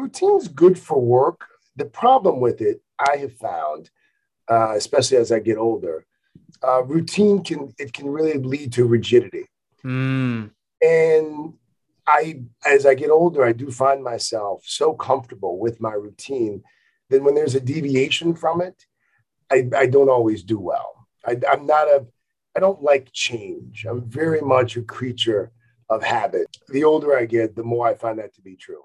routine's good for work. The problem with it, I have found, uh, especially as I get older, uh, routine can it can really lead to rigidity. Mm. And I, as I get older, I do find myself so comfortable with my routine that when there's a deviation from it, I, I don't always do well. I, I'm not a, I don't like change. I'm very much a creature of habit. The older I get, the more I find that to be true.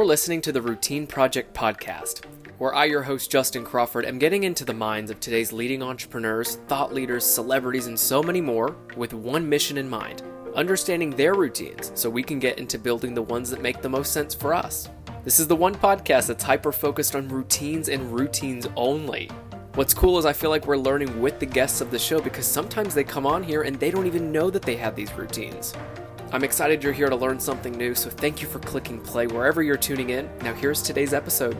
You're listening to the Routine Project podcast, where I, your host Justin Crawford, am getting into the minds of today's leading entrepreneurs, thought leaders, celebrities, and so many more with one mission in mind understanding their routines so we can get into building the ones that make the most sense for us. This is the one podcast that's hyper focused on routines and routines only. What's cool is I feel like we're learning with the guests of the show because sometimes they come on here and they don't even know that they have these routines. I'm excited you're here to learn something new, so thank you for clicking play wherever you're tuning in. Now, here's today's episode.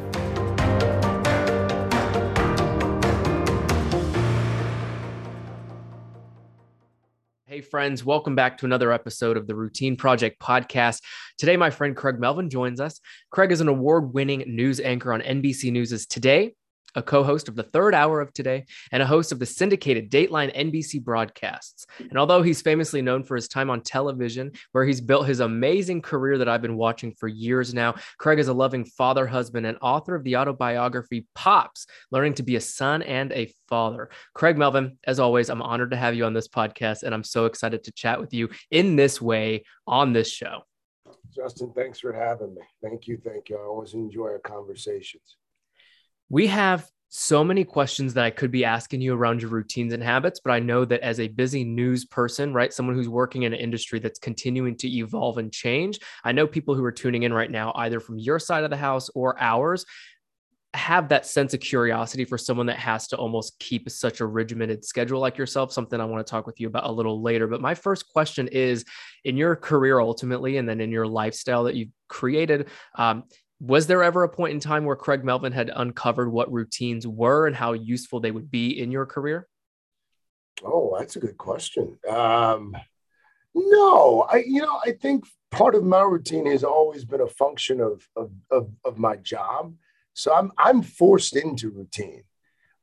Hey, friends, welcome back to another episode of the Routine Project podcast. Today, my friend Craig Melvin joins us. Craig is an award winning news anchor on NBC News' Today, a co host of the third hour of Today, and a host of the syndicated Dateline NBC broadcasts. And although he's famously known for his time on television, where he's built his amazing career that I've been watching for years now, Craig is a loving father, husband, and author of the autobiography Pops Learning to Be a Son and a Father. Craig Melvin, as always, I'm honored to have you on this podcast, and I'm so excited to chat with you in this way on this show. Justin, thanks for having me. Thank you. Thank you. I always enjoy our conversations. We have so many questions that I could be asking you around your routines and habits, but I know that as a busy news person, right, someone who's working in an industry that's continuing to evolve and change, I know people who are tuning in right now, either from your side of the house or ours, have that sense of curiosity for someone that has to almost keep such a regimented schedule like yourself something i want to talk with you about a little later. But my first question is in your career ultimately and then in your lifestyle that you've created um, was there ever a point in time where Craig Melvin had uncovered what routines were and how useful they would be in your career? Oh, that's a good question. Um, no, I you know I think part of my routine has always been a function of of of, of my job. So I'm I'm forced into routine,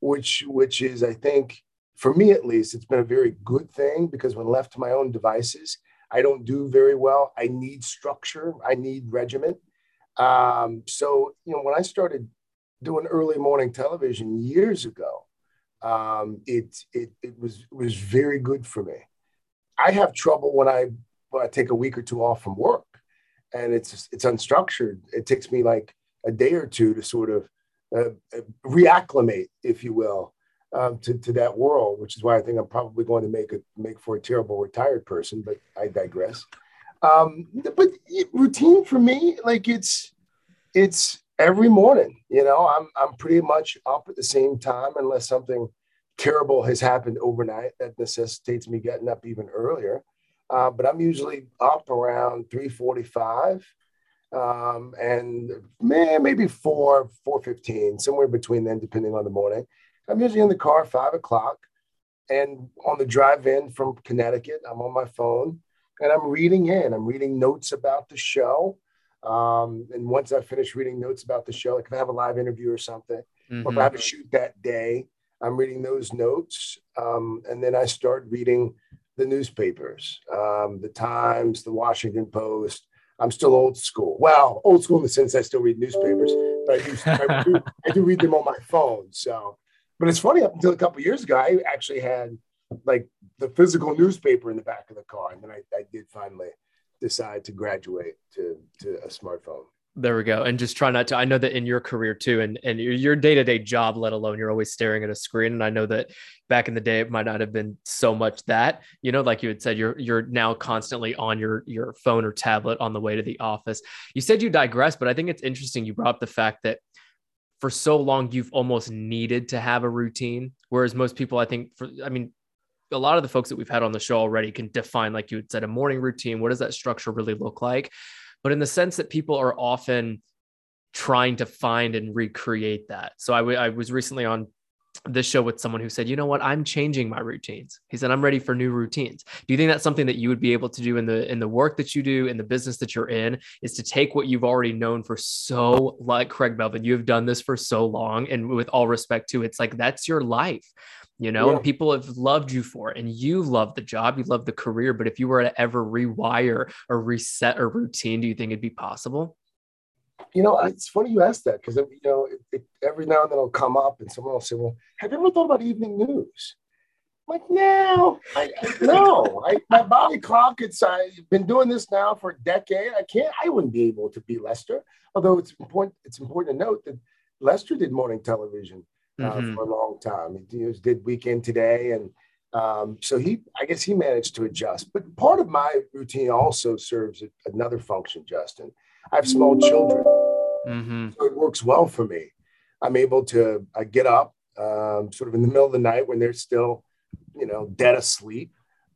which which is I think for me at least it's been a very good thing because when left to my own devices, I don't do very well. I need structure. I need regiment. Um, so, you know, when I started doing early morning television years ago, um, it, it, it was, it was very good for me. I have trouble when I, when I take a week or two off from work and it's, it's unstructured. It takes me like a day or two to sort of uh, reacclimate, if you will, um, to, to that world, which is why I think I'm probably going to make it make for a terrible retired person, but I digress. Um, but routine for me, like it's it's every morning. You know, I'm I'm pretty much up at the same time unless something terrible has happened overnight that necessitates me getting up even earlier. Uh, but I'm usually up around 3:45, um, and man, maybe four, 4:15, somewhere between then, depending on the morning. I'm usually in the car five o'clock, and on the drive in from Connecticut, I'm on my phone and I'm reading in. I'm reading notes about the show. Um, and once I finish reading notes about the show, like if I have a live interview or something, mm-hmm. or if I have a shoot that day, I'm reading those notes. Um, and then I start reading the newspapers, um, the Times, the Washington Post. I'm still old school. Well, old school in the sense I still read newspapers, but I do, I do, I do read them on my phone. So, but it's funny, up until a couple years ago, I actually had like the physical newspaper in the back of the car. And then I, I did finally decide to graduate to, to a smartphone. There we go. And just try not to. I know that in your career too, and and your day to day job, let alone you're always staring at a screen. And I know that back in the day, it might not have been so much that you know, like you had said, you're you're now constantly on your your phone or tablet on the way to the office. You said you digress, but I think it's interesting. You brought up the fact that for so long you've almost needed to have a routine, whereas most people, I think, for I mean, a lot of the folks that we've had on the show already can define, like you said, a morning routine. What does that structure really look like? But in the sense that people are often trying to find and recreate that. So I, w- I was recently on this show with someone who said, you know what, I'm changing my routines. He said, I'm ready for new routines. Do you think that's something that you would be able to do in the in the work that you do, in the business that you're in, is to take what you've already known for so like Craig Melvin, you have done this for so long. And with all respect to it's like that's your life, you know, yeah. and people have loved you for it. And you love the job, you love the career. But if you were to ever rewire or reset a routine, do you think it'd be possible? you know, it's funny you asked that because you know, it, it, every now and then it'll come up, and someone will say, "Well, have you ever thought about evening news?" I'm like, no, I, I no, I, my body clock. It's I've been doing this now for a decade. I can't. I wouldn't be able to be Lester. Although it's important. It's important to note that Lester did morning television uh, mm-hmm. for a long time. He, he did Weekend Today, and um, so he, I guess, he managed to adjust. But part of my routine also serves another function, Justin I have small children, mm-hmm. so it works well for me. I'm able to I get up um, sort of in the middle of the night when they're still, you know, dead asleep.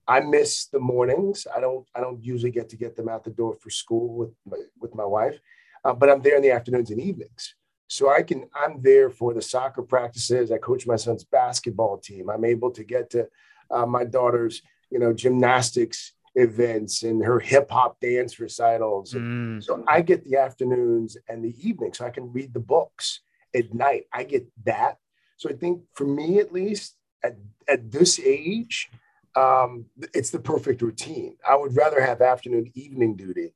I miss the mornings. I don't I don't usually get to get them out the door for school with my, with my wife, uh, but I'm there in the afternoons and evenings. So I can I'm there for the soccer practices. I coach my son's basketball team. I'm able to get to uh, my daughter's you know gymnastics events and her hip hop dance recitals. Mm. So I get the afternoons and the evenings, so I can read the books at night. I get that. So I think for me, at least at, at this age, um, it's the perfect routine. I would rather have afternoon, evening duty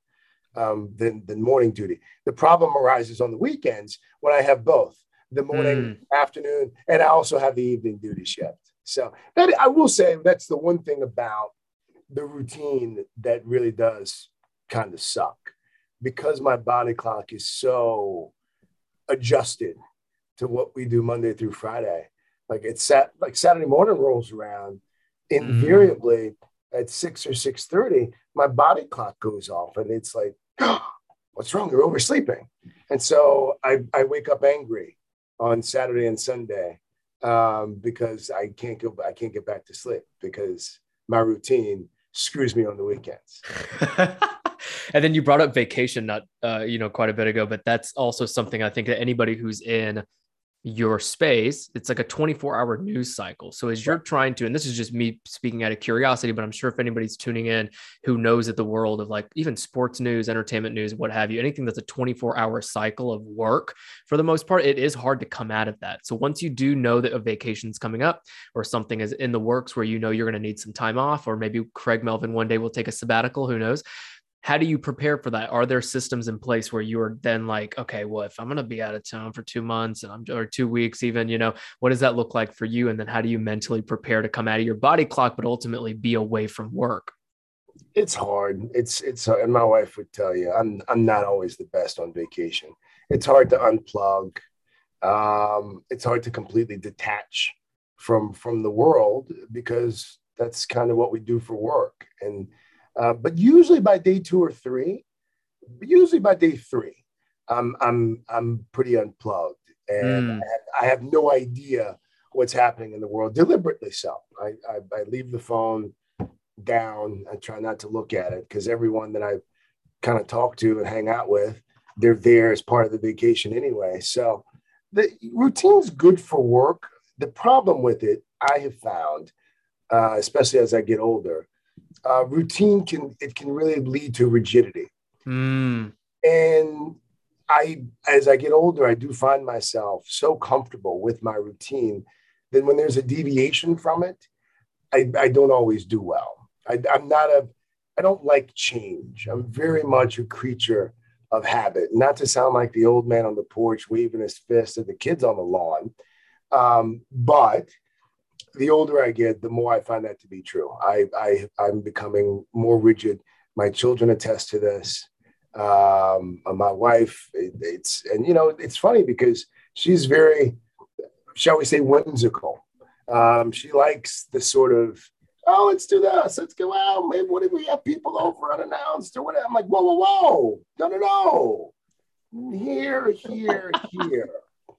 um, than, than morning duty. The problem arises on the weekends when I have both the morning, mm. afternoon, and I also have the evening duty shift. So that I will say that's the one thing about the routine that really does kind of suck because my body clock is so adjusted to what we do Monday through Friday. Like it's sat like Saturday morning rolls around, mm-hmm. invariably mm. at six or six thirty, my body clock goes off, and it's like, what's wrong? You're oversleeping, and so I I wake up angry on Saturday and Sunday um, because I can't go I can't get back to sleep because my routine screws me on the weekends. and then you brought up vacation not uh, you know quite a bit ago but that's also something i think that anybody who's in your space it's like a 24 hour news cycle. So as you're trying to and this is just me speaking out of curiosity but i'm sure if anybody's tuning in who knows that the world of like even sports news entertainment news what have you anything that's a 24 hour cycle of work for the most part it is hard to come out of that. So once you do know that a vacation's coming up or something is in the works where you know you're going to need some time off or maybe craig melvin one day will take a sabbatical who knows how do you prepare for that? Are there systems in place where you are then like, okay, well, if I'm going to be out of town for two months and I'm or two weeks, even, you know, what does that look like for you? And then how do you mentally prepare to come out of your body clock, but ultimately be away from work? It's hard. It's it's and my wife would tell you, I'm I'm not always the best on vacation. It's hard to unplug. Um, it's hard to completely detach from from the world because that's kind of what we do for work and uh, but usually by day two or three, usually by day three, I'm I'm I'm pretty unplugged, and mm. I, have, I, have, no idea what's happening in the world. Deliberately so. I I, I leave the phone down. I try not to look at it because everyone that I kind of talk to and hang out with, they're there as part of the vacation anyway. So the routine's good for work. The problem with it, I have found, uh, especially as I get older, uh, routine can it can really lead to rigidity. Mm. And I, as I get older, I do find myself so comfortable with my routine that when there's a deviation from it, I, I don't always do well. I, I'm not a, I don't like change. I'm very much a creature of habit. Not to sound like the old man on the porch waving his fist at the kids on the lawn, um, but the older I get, the more I find that to be true. I, I I'm becoming more rigid. My children attest to this. Um, my wife, it, it's and you know it's funny because she's very, shall we say, whimsical. Um, she likes the sort of oh, let's do this. Let's go out. Maybe what if we have people over unannounced or whatever? I'm like, whoa, whoa, whoa. No, no, no. Here, here, here.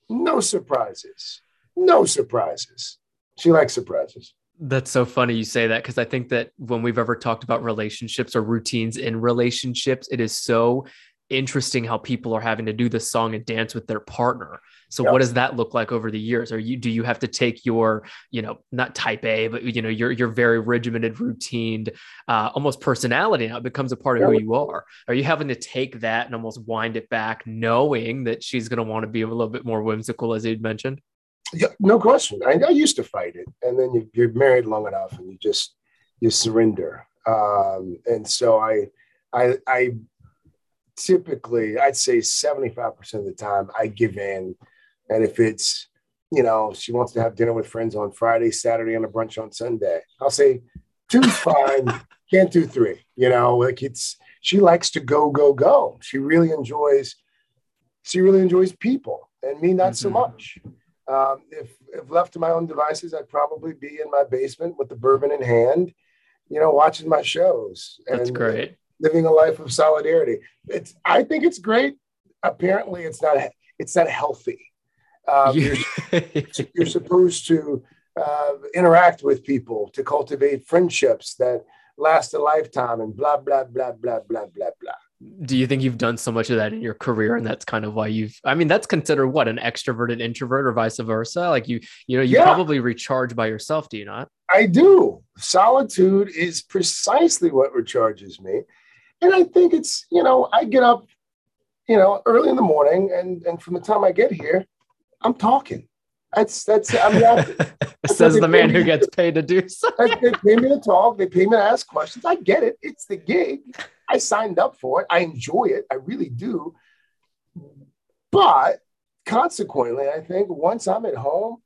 No surprises. No surprises she likes surprises. That's so funny you say that because I think that when we've ever talked about relationships or routines in relationships, it is so interesting how people are having to do the song and dance with their partner. So yep. what does that look like over the years? Are you do you have to take your, you know, not type A, but you know, your your very regimented, routined, uh, almost personality now becomes a part of who you are? Are you having to take that and almost wind it back, knowing that she's going to want to be a little bit more whimsical, as you'd mentioned? Yeah, no question. I, I used to fight it, and then you, you're married long enough, and you just you surrender. Um, and so I, I, I typically, I'd say 75% of the time I give in. And if it's, you know, she wants to have dinner with friends on Friday, Saturday, and a brunch on Sunday, I'll say two's fine. Can't do three. You know, like it's, she likes to go, go, go. She really enjoys, she really enjoys people and me, not mm-hmm. so much. Um, if, if left to my own devices, I'd probably be in my basement with the bourbon in hand, you know, watching my shows. That's great living a life of solidarity. It's I think it's great. Apparently, it's not it's not healthy. Um, you're, you're, supposed to uh, interact with people to cultivate friendships that last a lifetime, and blah blah blah blah blah blah blah. Do you think you've done so much of that in your career, and that's kind of why you've? I mean, that's considered what an extroverted introvert, or vice versa. Like you, you know, you yeah. probably recharge by yourself. Do you not? I do. Solitude is precisely what recharges me. And I think it's, you know, I get up, you know, early in the morning and and from the time I get here, I'm talking. That's that's I mean that's, says the man who gets paid to do so. they pay me to talk, they pay me to ask questions. I get it. It's the gig. I signed up for it. I enjoy it. I really do. But consequently, I think once I'm at home,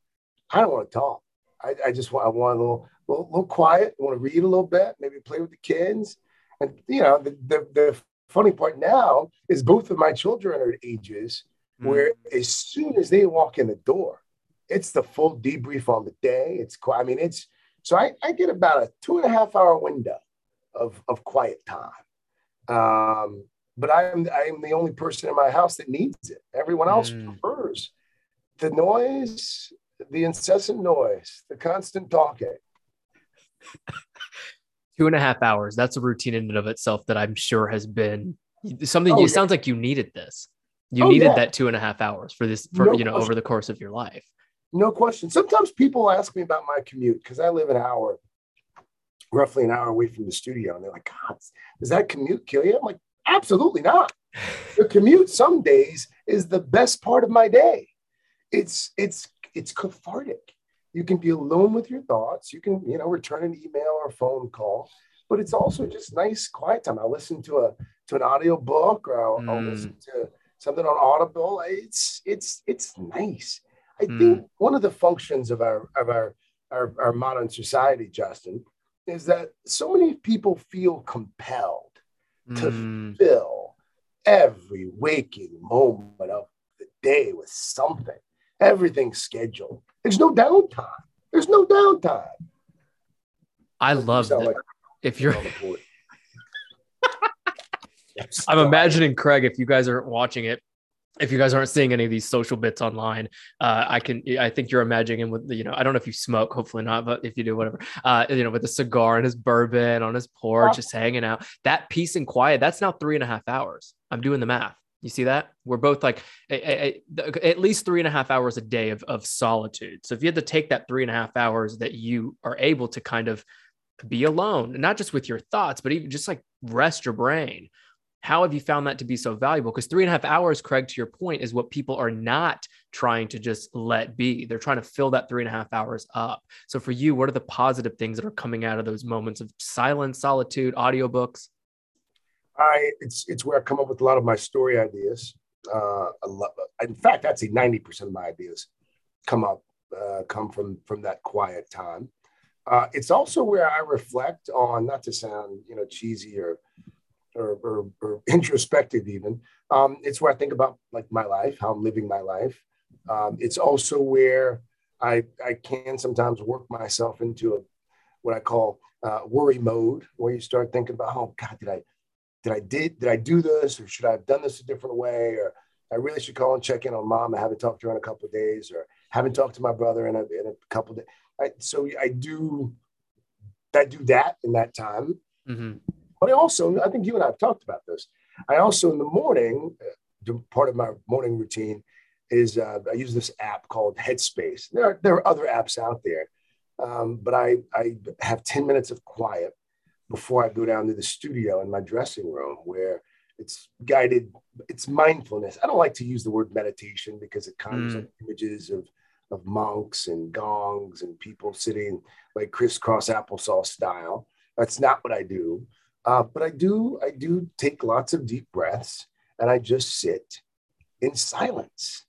I don't want to talk. I, I just want I want a little, little, little quiet. I want to read a little bit, maybe play with the kids. And you know, the, the, the funny part now is both of my children are at ages mm. where as soon as they walk in the door, it's the full debrief on the day. It's I mean, it's so I, I get about a two and a half hour window of, of quiet time. Um, but I'm I'm the only person in my house that needs it. Everyone else mm. prefers the noise, the incessant noise, the constant talking two and a half hours. That's a routine in and of itself that I'm sure has been something. Oh, it yeah. sounds like you needed this. You oh, needed yeah. that two and a half hours for this, for no you know, question. over the course of your life. No question. Sometimes people ask me about my commute because I live an hour, roughly an hour away from the studio, and they're like, "God, does that commute kill you?" I'm like, "Absolutely not." the commute some days is the best part of my day. It's it's it's cathartic you can be alone with your thoughts. You can, you know, return an email or phone call, but it's also just nice quiet time. I'll listen to a to an audio book or I'll, mm. I'll listen to something on Audible. It's it's it's nice. I mm. think one of the functions of our of our, our our modern society, Justin, is that so many people feel compelled to mm. fill every waking moment of the day with something. Everything's scheduled. There's no downtime. There's no downtime. I love that. Like if you're I'm imagining Craig, if you guys aren't watching it, if you guys aren't seeing any of these social bits online, uh, I can, I think you're imagining him with, you know, I don't know if you smoke, hopefully not, but if you do, whatever, uh, you know, with a cigar and his bourbon on his porch, just hanging out, that peace and quiet, that's now three and a half hours. I'm doing the math. You see that? We're both like a, a, a, at least three and a half hours a day of, of solitude. So if you had to take that three and a half hours that you are able to kind of be alone, not just with your thoughts, but even just like rest your brain, how have you found that to be so valuable? Because three and a half hours, Craig, to your point, is what people are not trying to just let be. They're trying to fill that three and a half hours up. So for you, what are the positive things that are coming out of those moments of silence, solitude, audiobooks? I it's it's where I come up with a lot of my story ideas. Uh, lot, in fact, I'd say ninety percent of my ideas come up uh, come from from that quiet time. Uh, it's also where I reflect on, not to sound you know cheesy or or, or, or introspective even. Um, it's where I think about like my life, how I'm living my life. Um, it's also where I I can sometimes work myself into a what I call uh, worry mode, where you start thinking about, oh God, did I did I did did I do this or should I have done this a different way or I really should call and check in on mom. I haven't talked to her in a couple of days or haven't talked to my brother in a, in a couple of days. I, so I do I do that in that time. Mm-hmm. But I also I think you and I have talked about this. I also in the morning, uh, part of my morning routine is uh, I use this app called Headspace. There are, there are other apps out there, um, but I, I have 10 minutes of quiet before I go down to the studio in my dressing room where it's guided, it's mindfulness. I don't like to use the word meditation because it conjures mm. images of, of monks and gongs and people sitting like crisscross applesauce style. That's not what I do. Uh, but I do, I do take lots of deep breaths and I just sit in silence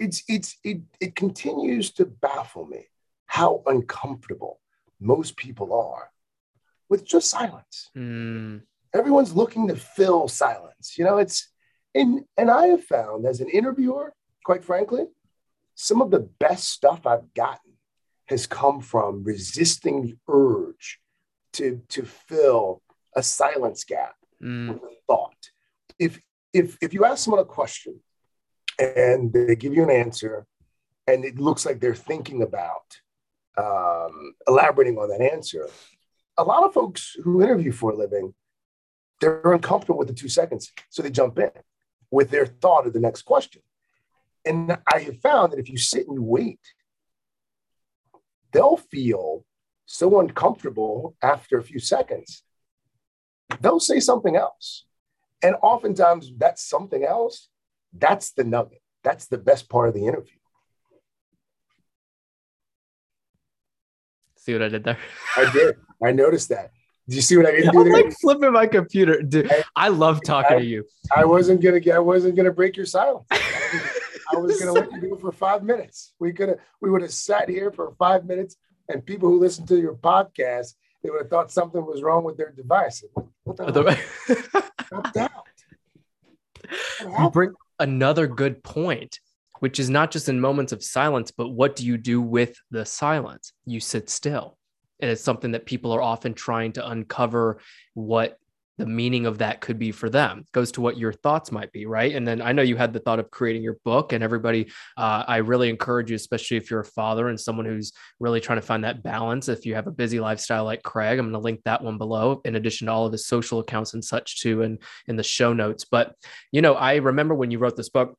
it's it's it it continues to baffle me how uncomfortable most people are with just silence. Mm. Everyone's looking to fill silence. You know, it's and and I have found as an interviewer, quite frankly, some of the best stuff I've gotten has come from resisting the urge to to fill a silence gap mm. thought. If if if you ask someone a question and they give you an answer and it looks like they're thinking about um, elaborating on that answer a lot of folks who interview for a living they're uncomfortable with the two seconds so they jump in with their thought of the next question and i have found that if you sit and you wait they'll feel so uncomfortable after a few seconds they'll say something else and oftentimes that's something else that's the nugget. That's the best part of the interview. See what I did there? I did. I noticed that. Do you see what I did? I'm like flipping my computer. Dude, I, I love talking I, to you. I wasn't gonna get. I wasn't gonna break your silence. I was gonna let you do it for five minutes. We could have. We would have sat here for five minutes, and people who listen to your podcast, they would have thought something was wrong with their device. What the hell? You bring another good point, which is not just in moments of silence, but what do you do with the silence? You sit still. And it's something that people are often trying to uncover what the meaning of that could be for them. Goes to what your thoughts might be right? And then i know you had the thought of creating your book and everybody uh, i really encourage you especially if you're a father and someone who's really trying to find that balance if you have a busy lifestyle like craig i'm going to link that one below in addition to all of his social accounts and such too and in the show notes. But you know i remember when you wrote this book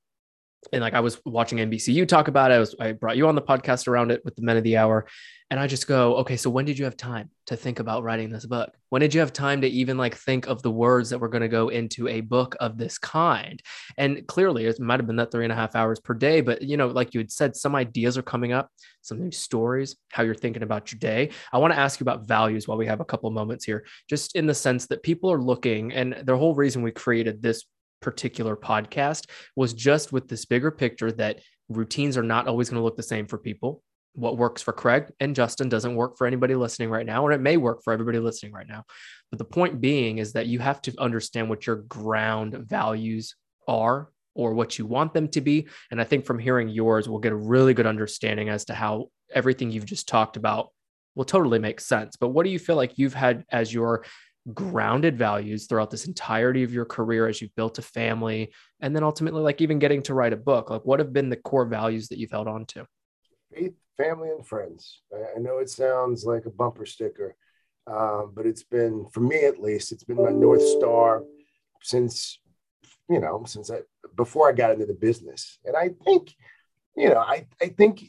and like I was watching NBCU talk about it. I was I brought you on the podcast around it with the Men of the Hour, and I just go, okay, so when did you have time to think about writing this book? When did you have time to even like think of the words that were going to go into a book of this kind? And clearly, it might have been that three and a half hours per day, but you know, like you had said, some ideas are coming up, some new stories, how you're thinking about your day. I want to ask you about values while we have a couple moments here, just in the sense that people are looking, and the whole reason we created this particular podcast was just with this bigger picture that routines are not always going to look the same for people what works for Craig and Justin doesn't work for anybody listening right now, or it may work for everybody listening right now. But the point being is that you have to understand what your ground values are or what you want them to be. And I think from hearing yours, we'll get a really good understanding as to how everything you've just talked about will totally make sense. But what do you feel like you've had as your grounded values throughout this entirety of your career as you've built a family and then ultimately like even getting to write a book like what have been the core values that you've held on to faith family and friends. I, know it sounds like a bumper sticker, um, but it's been, for me at least, it's been my North Star since, you know, since I, before I got into the business. And I think, you know, I, I think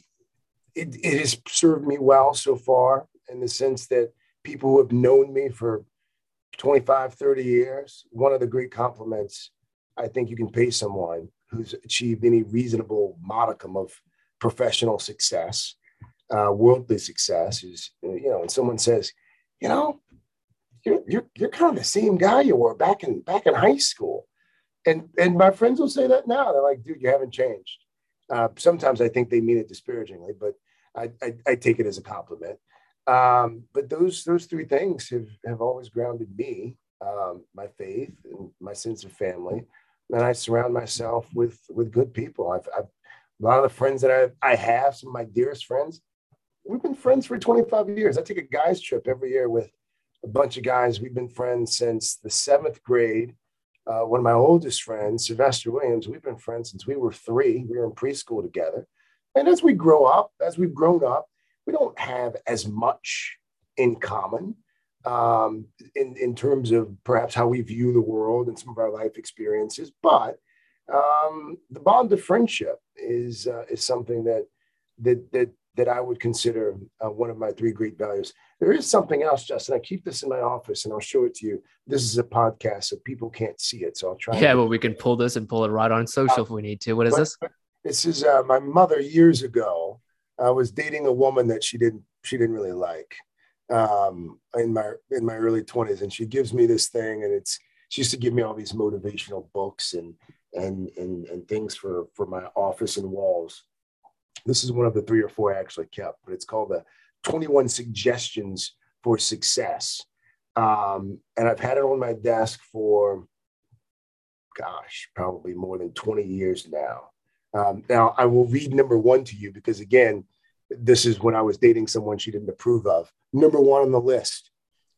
it, it has served me well so far in the sense that people who have known me for 25, 30 years, one of the great compliments I think you can pay someone who's achieved any reasonable modicum of professional success, uh, worldly success is, you know, when someone says, you know, you're, you're, you're kind of the same guy you were back in back in high school. And and my friends will say that now. They're like, dude, you haven't changed. Uh, sometimes I think they mean it disparagingly, but I, I, I take it as a compliment. Um, but those those three things have, have always grounded me, um, my faith and my sense of family. And I surround myself with with good people. I've, I've a lot of the friends that I, I have, some of my dearest friends, we've been friends for 25 years. I take a guys trip every year with a bunch of guys. We've been friends since the seventh grade. Uh, one of my oldest friends, Sylvester Williams, we've been friends since we were three. We were in preschool together. And as we grow up, as we've grown up, we don't have as much in common, um, in, in terms of perhaps how we view the world and some of our life experiences. But um, the bond of friendship is, uh, is something that, that, that, that I would consider uh, one of my three great values. There is something else, Justin. I keep this in my office and I'll show it to you. This is a podcast, so people can't see it. So I'll try. Yeah, well, we can pull this and pull it right on social uh, if we need to. What is this? This is uh, my mother years ago. I was dating a woman that she didn't she didn't really like um, in my in my early 20s and she gives me this thing and it's she used to give me all these motivational books and and and, and things for for my office and walls. This is one of the three or four I actually kept but it's called the 21 suggestions for success. Um, and i've had it on my desk for gosh probably more than 20 years now um, now i will read number one to you because again this is when I was dating someone she didn't approve of. Number one on the list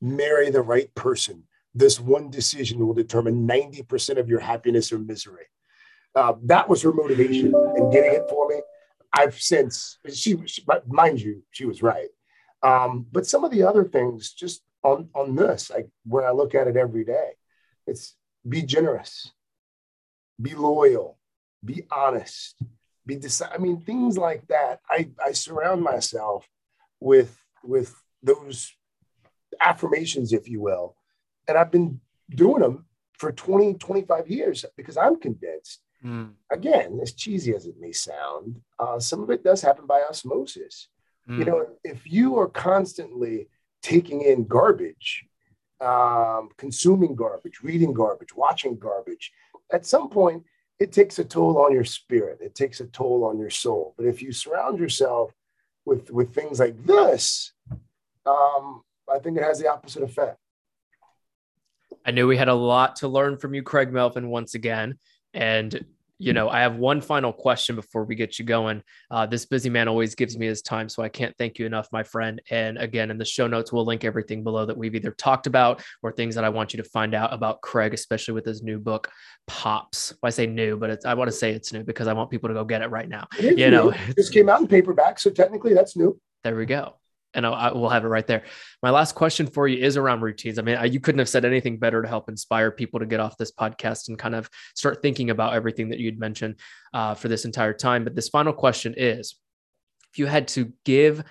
marry the right person. This one decision will determine 90% of your happiness or misery. Uh, that was her motivation in getting it for me. I've since, she, she mind you, she was right. Um, but some of the other things, just on, on this, like where I look at it every day, it's be generous, be loyal, be honest, be decided. I mean, things like that. I, I surround myself with with those affirmations, if you will. And I've been doing them for 20, 25 years because I'm convinced. Mm. Again, as cheesy as it may sound, uh, some of it does happen by osmosis. Mm. You know, if you are constantly taking in garbage, um, consuming garbage, reading garbage, watching garbage, at some point it takes a toll on your spirit. It takes a toll on your soul. But if you surround yourself with with things like this, um, I think it has the opposite effect. I knew we had a lot to learn from you, Craig Melvin, once again. And you know, I have one final question before we get you going. Uh, this busy man always gives me his time, so I can't thank you enough, my friend. And again, in the show notes, we'll link everything below that we've either talked about or things that I want you to find out about Craig, especially with his new book, Pops. Well, I say new, but I want to say it's new because I want people to go get it right now. It you know, this came out in paperback, so technically that's new. There we go and I, will have it right there. My last question for you is around routines. I mean, I, you couldn't have said anything better to help inspire people to get off this podcast and kind of start thinking about everything that you'd mentioned uh, for this entire time. But this final question is if you had to give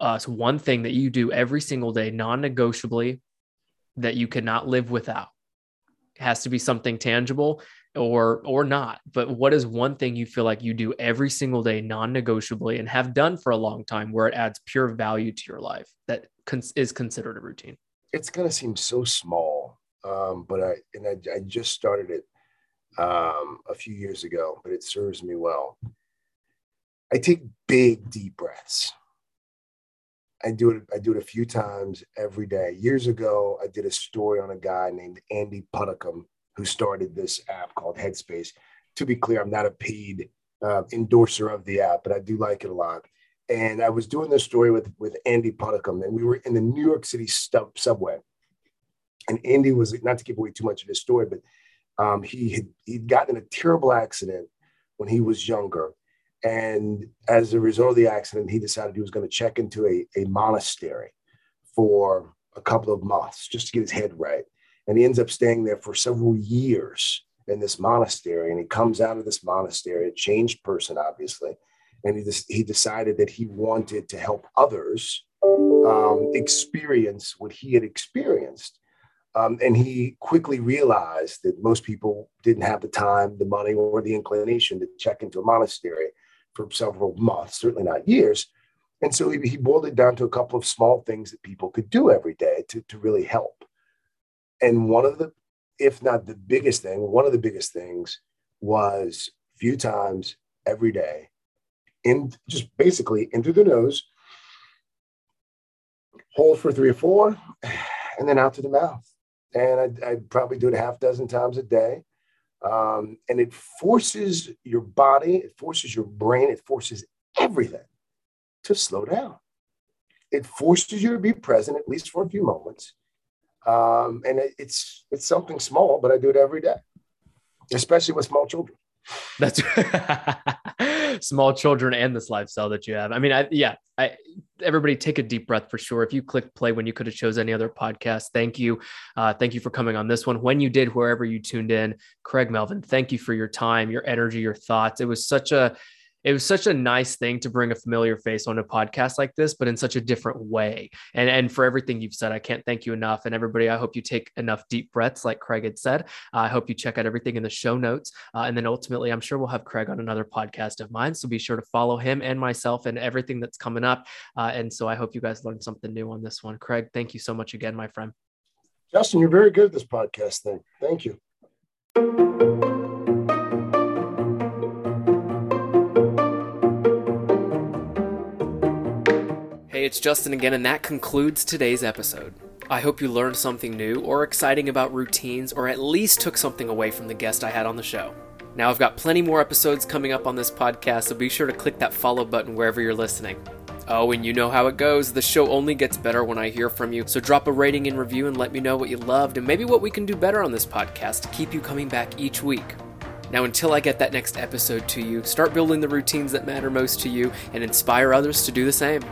us one thing that you do every single day, non negotiably, that you cannot live without, it has to be something tangible or or not but what is one thing you feel like you do every single day non-negotiably and have done for a long time where it adds pure value to your life that is considered a routine it's going to seem so small um, but i and I, I, just started it um, a few years ago but it serves me well i take big deep breaths I do it. I do it a few times every day. Years ago, I did a story on a guy named Andy Puddicombe who started this app called Headspace. To be clear, I'm not a paid uh, endorser of the app, but I do like it a lot. And I was doing this story with with Andy Puddicombe, and we were in the New York City subway. And Andy was not to give away too much of his story, but um, he had he'd gotten in a terrible accident when he was younger, and as a result of the accident, he decided he was going to check into a, a monastery for a couple of months just to get his head right. And he ends up staying there for several years in this monastery. And he comes out of this monastery, a changed person, obviously. And he, just, he decided that he wanted to help others um, experience what he had experienced. Um, and he quickly realized that most people didn't have the time, the money, or the inclination to check into a monastery for several months, certainly not years. And so he, he boiled it down to a couple of small things that people could do every day to, to really help. And one of the, if not the biggest thing, one of the biggest things was a few times every day, in just basically in through the nose, hold for three or four, and then out to the mouth. And I'd, I'd probably do it a half dozen times a day. Um, and it forces your body, it forces your brain, it forces everything to slow down. It forces you to be present, at least for a few moments. Um, and it, it's it's something small, but I do it every day, especially with small children. That's small children and this lifestyle that you have. I mean, I yeah, I everybody take a deep breath for sure. If you click play when you could have chose any other podcast, thank you. Uh, thank you for coming on this one. When you did, wherever you tuned in, Craig Melvin, thank you for your time, your energy, your thoughts. It was such a it was such a nice thing to bring a familiar face on a podcast like this, but in such a different way. And and for everything you've said, I can't thank you enough. And everybody, I hope you take enough deep breaths, like Craig had said. Uh, I hope you check out everything in the show notes, uh, and then ultimately, I'm sure we'll have Craig on another podcast of mine. So be sure to follow him and myself and everything that's coming up. Uh, and so I hope you guys learned something new on this one. Craig, thank you so much again, my friend. Justin, you're very good at this podcast thing. Thank you. It's Justin again, and that concludes today's episode. I hope you learned something new or exciting about routines, or at least took something away from the guest I had on the show. Now, I've got plenty more episodes coming up on this podcast, so be sure to click that follow button wherever you're listening. Oh, and you know how it goes. The show only gets better when I hear from you. So drop a rating and review and let me know what you loved and maybe what we can do better on this podcast to keep you coming back each week. Now, until I get that next episode to you, start building the routines that matter most to you and inspire others to do the same.